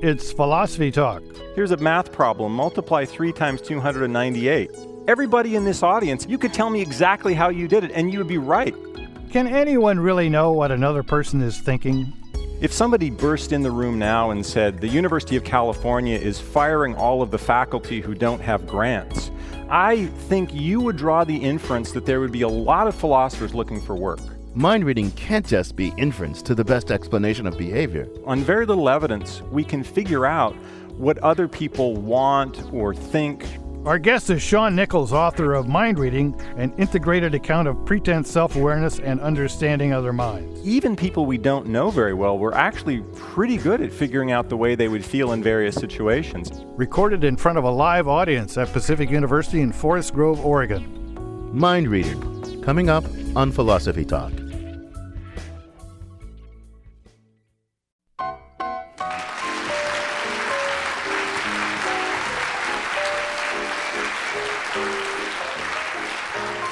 It's Philosophy Talk. Here's a math problem multiply 3 times 298. Everybody in this audience, you could tell me exactly how you did it, and you would be right. Can anyone really know what another person is thinking? If somebody burst in the room now and said, The University of California is firing all of the faculty who don't have grants, I think you would draw the inference that there would be a lot of philosophers looking for work. Mind reading can't just be inference to the best explanation of behavior. On very little evidence, we can figure out what other people want or think Our guest is Shaun Nichols, author of Mind Reading, an integrated account of pretense self awareness and understanding other minds. even people we don't know very well, we're actually pretty good at figuring out the way they would feel in various situations. Recorded in front of a live audience at Pacific University in Forest Grove, Oregon. Mind reading, coming up on Philosophy Talk.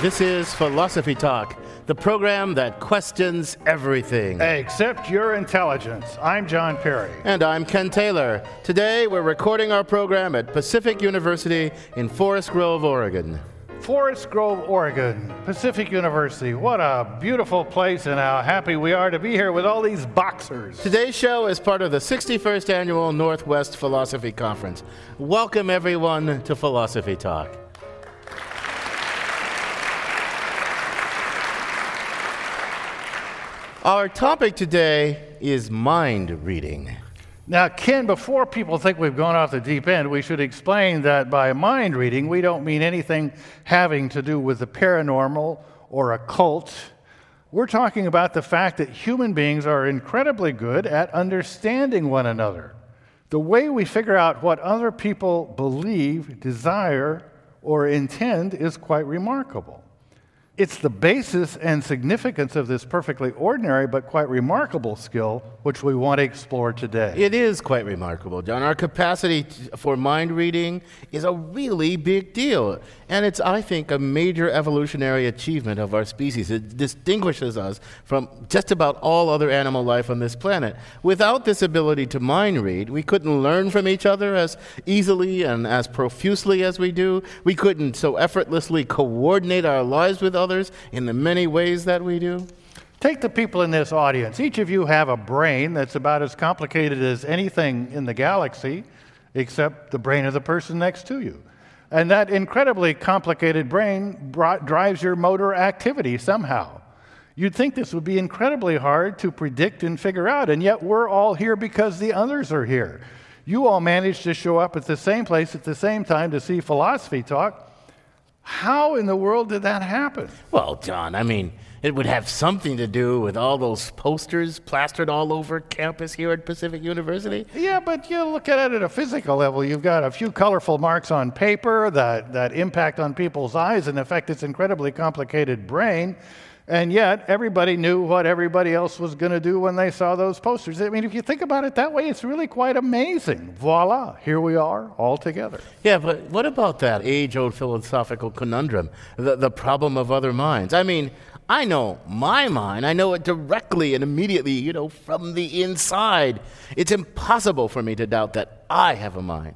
This is Philosophy Talk, the program that questions everything. Except your intelligence. I'm John Perry. And I'm Ken Taylor. Today we're recording our program at Pacific University in Forest Grove, Oregon. Forest Grove, Oregon, Pacific University. What a beautiful place, and how happy we are to be here with all these boxers. Today's show is part of the 61st Annual Northwest Philosophy Conference. Welcome, everyone, to Philosophy Talk. Our topic today is mind reading. Now, Ken, before people think we've gone off the deep end, we should explain that by mind reading, we don't mean anything having to do with the paranormal or occult. We're talking about the fact that human beings are incredibly good at understanding one another. The way we figure out what other people believe, desire, or intend is quite remarkable. It's the basis and significance of this perfectly ordinary but quite remarkable skill which we want to explore today. It is quite remarkable, John. Our capacity for mind reading is a really big deal. And it's, I think, a major evolutionary achievement of our species. It distinguishes us from just about all other animal life on this planet. Without this ability to mind read, we couldn't learn from each other as easily and as profusely as we do. We couldn't so effortlessly coordinate our lives with others in the many ways that we do. Take the people in this audience. Each of you have a brain that's about as complicated as anything in the galaxy, except the brain of the person next to you. And that incredibly complicated brain drives your motor activity somehow. You'd think this would be incredibly hard to predict and figure out, and yet we're all here because the others are here. You all managed to show up at the same place at the same time to see philosophy talk. How in the world did that happen? Well, John, I mean, it would have something to do with all those posters plastered all over campus here at Pacific University. Yeah, but you look at it at a physical level. You've got a few colorful marks on paper that, that impact on people's eyes and affect its incredibly complicated brain. And yet, everybody knew what everybody else was going to do when they saw those posters. I mean, if you think about it that way, it's really quite amazing. Voila, here we are all together. Yeah, but what about that age old philosophical conundrum, the, the problem of other minds? I mean, I know my mind. I know it directly and immediately, you know, from the inside. It's impossible for me to doubt that I have a mind.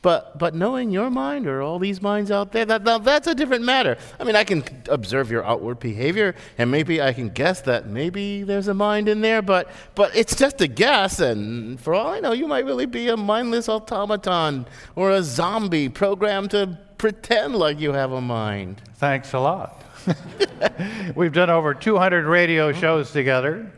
But, but knowing your mind or all these minds out there, that, now that's a different matter. I mean, I can observe your outward behavior and maybe I can guess that maybe there's a mind in there, but, but it's just a guess. And for all I know, you might really be a mindless automaton or a zombie programmed to pretend like you have a mind. Thanks a lot. We've done over 200 radio shows together,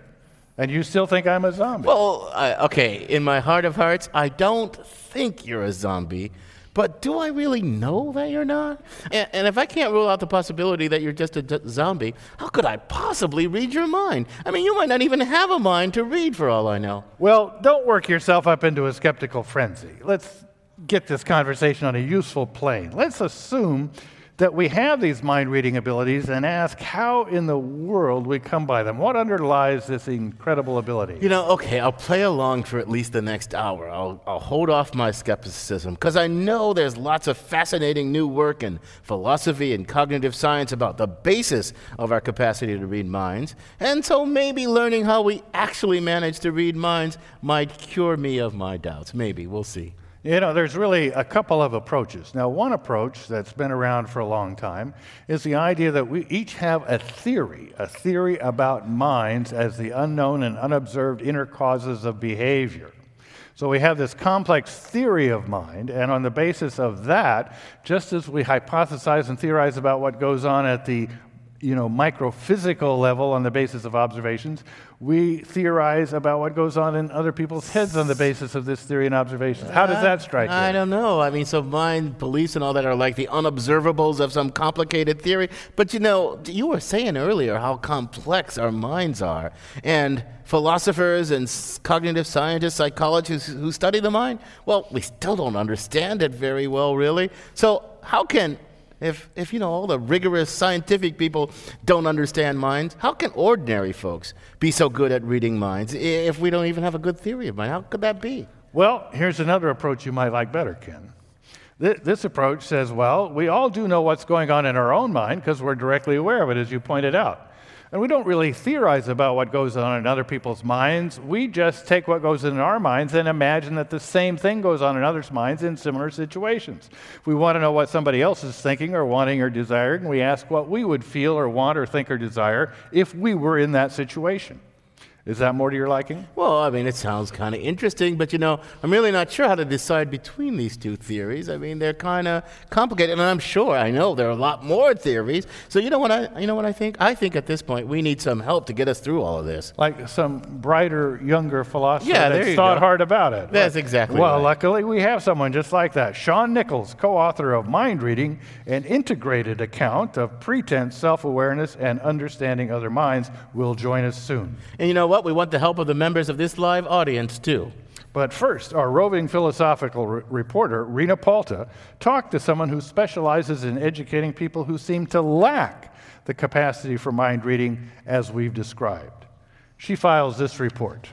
and you still think I'm a zombie. Well, I, okay, in my heart of hearts, I don't think you're a zombie, but do I really know that you're not? And, and if I can't rule out the possibility that you're just a d- zombie, how could I possibly read your mind? I mean, you might not even have a mind to read for all I know. Well, don't work yourself up into a skeptical frenzy. Let's get this conversation on a useful plane. Let's assume that we have these mind reading abilities and ask how in the world we come by them. What underlies this incredible ability? You know, okay, I'll play along for at least the next hour. I'll, I'll hold off my skepticism because I know there's lots of fascinating new work in philosophy and cognitive science about the basis of our capacity to read minds. And so maybe learning how we actually manage to read minds might cure me of my doubts. Maybe. We'll see. You know, there's really a couple of approaches. Now, one approach that's been around for a long time is the idea that we each have a theory, a theory about minds as the unknown and unobserved inner causes of behavior. So we have this complex theory of mind, and on the basis of that, just as we hypothesize and theorize about what goes on at the you know, microphysical level on the basis of observations. We theorize about what goes on in other people's heads on the basis of this theory and observations. How does that strike you? I don't know. I mean, so mind, beliefs, and all that are like the unobservables of some complicated theory. But you know, you were saying earlier how complex our minds are. And philosophers and cognitive scientists, psychologists who study the mind, well, we still don't understand it very well, really. So, how can if, if you know all the rigorous scientific people don't understand minds, how can ordinary folks be so good at reading minds if we don't even have a good theory of mind? How could that be? Well, here's another approach you might like better, Ken. This approach says, well, we all do know what's going on in our own mind because we're directly aware of it, as you pointed out. And we don't really theorize about what goes on in other people's minds. We just take what goes in our minds and imagine that the same thing goes on in others' minds in similar situations. We want to know what somebody else is thinking or wanting or desiring, we ask what we would feel or want or think or desire if we were in that situation. Is that more to your liking? Well, I mean, it sounds kind of interesting, but you know, I'm really not sure how to decide between these two theories. I mean, they're kind of complicated, and I'm sure I know there are a lot more theories. So you know what I, you know what I think? I think at this point we need some help to get us through all of this. Like some brighter, younger philosopher yeah, that's thought go. hard about it. That's exactly. Well, right. luckily we have someone just like that. Shaun Nichols, co-author of Mind Reading, an integrated account of pretense, self-awareness, and understanding other minds, will join us soon. And you know what? We want the help of the members of this live audience, too. But first, our roving philosophical re- reporter, Rena Palta, talked to someone who specializes in educating people who seem to lack the capacity for mind reading as we've described. She files this report.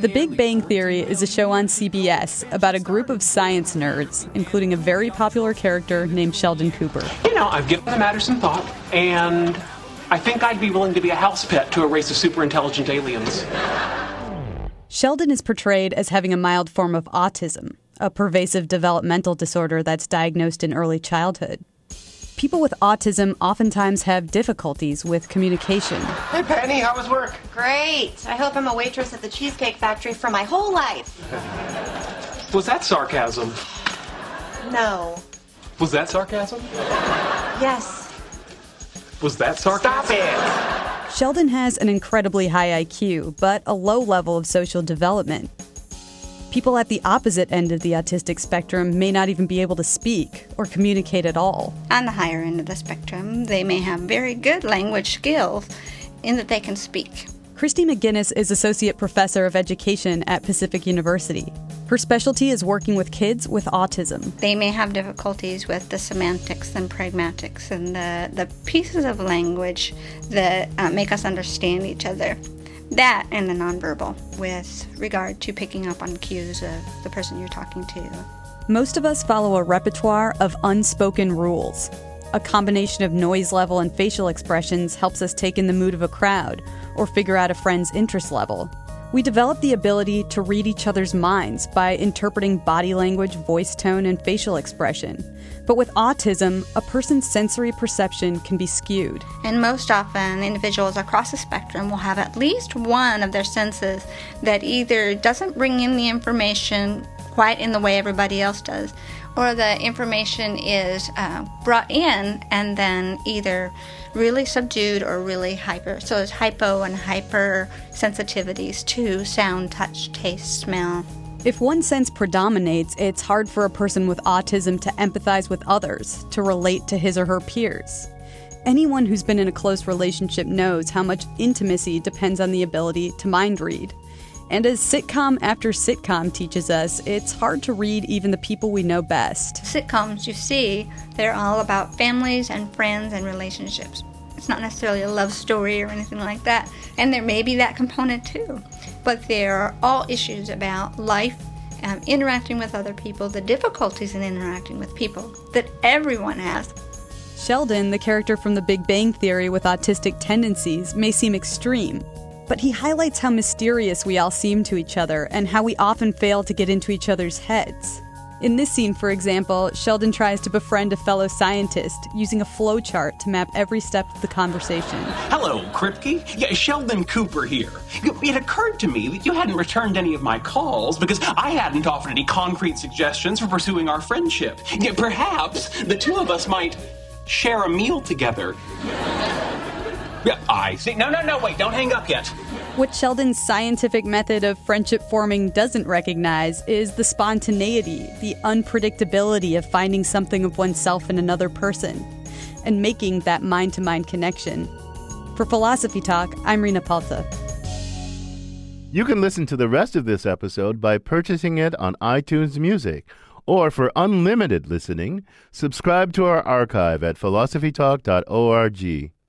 The Big Bang Theory is a show on CBS about a group of science nerds, including a very popular character named Sheldon Cooper. You know, I've given the matter some thought, and I think I'd be willing to be a house pet to a race of super intelligent aliens. Sheldon is portrayed as having a mild form of autism, a pervasive developmental disorder that's diagnosed in early childhood. People with autism oftentimes have difficulties with communication. Hey, Penny, how was work? Great. I hope I'm a waitress at the Cheesecake Factory for my whole life. Was that sarcasm? No. Was that sarcasm? Yes. Was that sarcasm? Stop it! Sheldon has an incredibly high IQ, but a low level of social development. People at the opposite end of the autistic spectrum may not even be able to speak or communicate at all. On the higher end of the spectrum, they may have very good language skills in that they can speak. Christy McGinnis is Associate Professor of Education at Pacific University. Her specialty is working with kids with autism. They may have difficulties with the semantics and pragmatics and the, the pieces of language that uh, make us understand each other. That and the nonverbal with regard to picking up on cues of the person you're talking to. Most of us follow a repertoire of unspoken rules. A combination of noise level and facial expressions helps us take in the mood of a crowd or figure out a friend's interest level. We develop the ability to read each other's minds by interpreting body language, voice tone, and facial expression. But with autism, a person's sensory perception can be skewed. And most often, individuals across the spectrum will have at least one of their senses that either doesn't bring in the information quite in the way everybody else does, or the information is uh, brought in and then either really subdued or really hyper. So it's hypo and hyper sensitivities to sound, touch, taste, smell. If one sense predominates, it's hard for a person with autism to empathize with others, to relate to his or her peers. Anyone who's been in a close relationship knows how much intimacy depends on the ability to mind read. And as sitcom after sitcom teaches us, it's hard to read even the people we know best. Sitcoms you see, they're all about families and friends and relationships. It's not necessarily a love story or anything like that. And there may be that component too. But they're all issues about life, um, interacting with other people, the difficulties in interacting with people that everyone has. Sheldon, the character from The Big Bang Theory with autistic tendencies, may seem extreme, but he highlights how mysterious we all seem to each other and how we often fail to get into each other's heads. In this scene, for example, Sheldon tries to befriend a fellow scientist using a flowchart to map every step of the conversation. Hello, Kripke. Yeah, Sheldon Cooper here. It occurred to me that you hadn't returned any of my calls because I hadn't offered any concrete suggestions for pursuing our friendship. Yeah, perhaps the two of us might share a meal together. Yeah, I see. No, no, no, wait, don't hang up yet. What Sheldon's scientific method of friendship forming doesn't recognize is the spontaneity, the unpredictability of finding something of oneself in another person, and making that mind to mind connection. For Philosophy Talk, I'm Rena Palta. You can listen to the rest of this episode by purchasing it on iTunes Music. Or for unlimited listening, subscribe to our archive at philosophytalk.org.